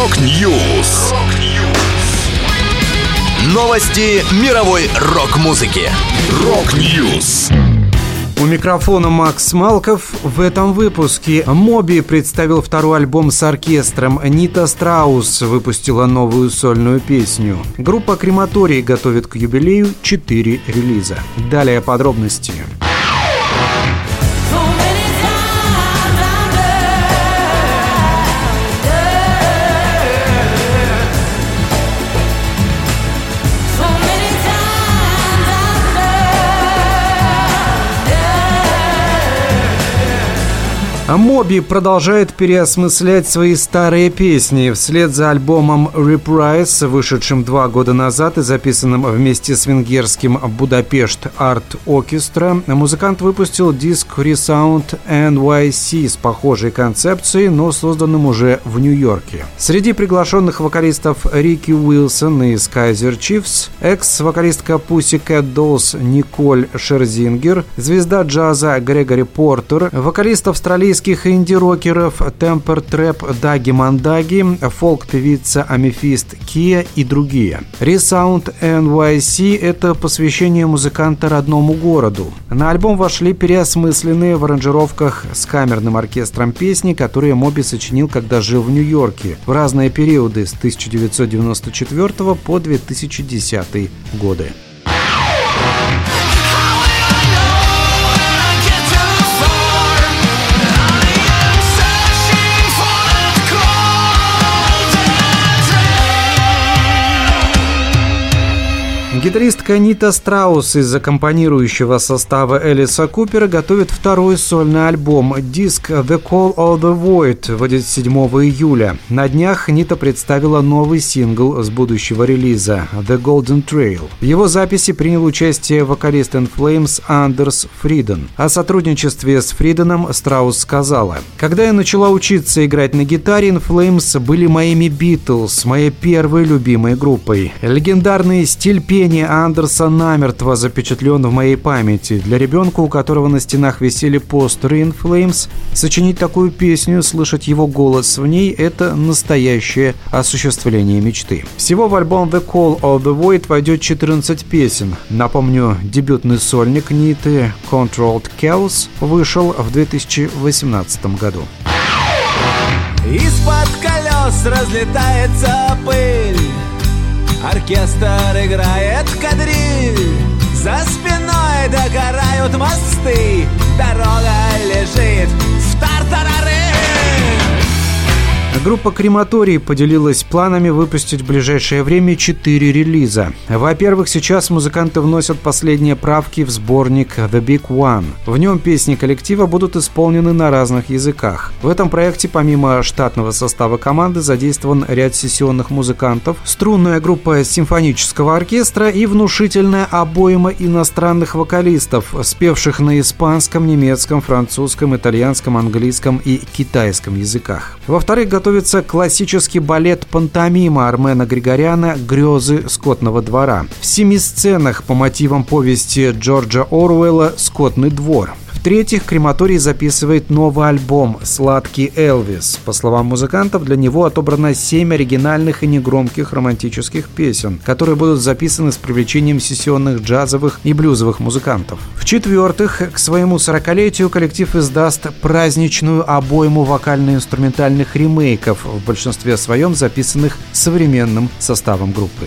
Rock News. Новости мировой рок-музыки. Rock News. У микрофона Макс Малков. В этом выпуске Моби представил второй альбом с оркестром. Нита Страус выпустила новую сольную песню. Группа Крематорий готовит к юбилею 4 релиза. Далее подробности. А Моби продолжает переосмыслять свои старые песни. Вслед за альбомом Reprise, вышедшим два года назад и записанным вместе с венгерским Budapest Art Orchestra, музыкант выпустил диск Resound NYC с похожей концепцией, но созданным уже в Нью-Йорке. Среди приглашенных вокалистов Рики Уилсон из Kaiser Chiefs, экс-вокалистка Pussycat Dolls Николь Шерзингер, звезда джаза Грегори Портер, вокалист австралийский британских инди-рокеров Temper Trap Дуги Мандаги, фолк-певица Аметист Кия и другие. Resound NYC – это посвящение музыканта родному городу. На альбом вошли переосмысленные в аранжировках с камерным оркестром песни, которые Моби сочинил, когда жил в Нью-Йорке в разные периоды с 1994 по 2010 годы. Гитаристка Нита Страус из аккомпанирующего состава Элиса Купера готовит второй сольный альбом. Диск «The Call of the Void» выйдет 7 июля. На днях Нита представила новый сингл с будущего релиза «The Golden Trail». В его записи принял участие вокалист In Flames Андерс Фриден. О сотрудничестве с Фриденом Страус сказала «Когда я начала учиться играть на гитаре, In Flames были моими Битлз, моей первой любимой группой. Легендарный стиль пения Пение Андерса намертво запечатлен в моей памяти. Для ребенка, у которого на стенах висели постеры In Flames, сочинить такую песню, слышать его голос в ней – это настоящее осуществление мечты. Всего в альбом The Call of the Void войдет 14 песен. Напомню, дебютный сольник Ниты Controlled Chaos вышел в 2018 году. Из-под колес разлетается пыль Оркестр играет кадриль За спиной догорают мосты. Дорога Группа «Крематорий» поделилась планами выпустить в ближайшее время четыре релиза. Во-первых, сейчас музыканты вносят последние правки в сборник «The Big One». В нем песни коллектива будут исполнены на разных языках. В этом проекте помимо штатного состава команды задействован ряд сессионных музыкантов, струнная группа симфонического оркестра и внушительная обойма иностранных вокалистов, спевших на испанском, немецком, французском, итальянском, английском и китайском языках. Во-вторых, готовится классический балет пантомима Армена Григоряна «Грезы скотного двора». В семи сценах по мотивам повести Джорджа Оруэлла «Скотный двор». В-третьих, крематорий записывает новый альбом «Сладкий Элвис». По словам музыкантов, для него отобрано семь оригинальных и негромких романтических песен, которые будут записаны с привлечением сессионных джазовых и блюзовых музыкантов. В-четвертых, к своему 40-летию коллектив издаст праздничную обойму вокально-инструментальных ремейков, в большинстве своем записанных современным составом группы.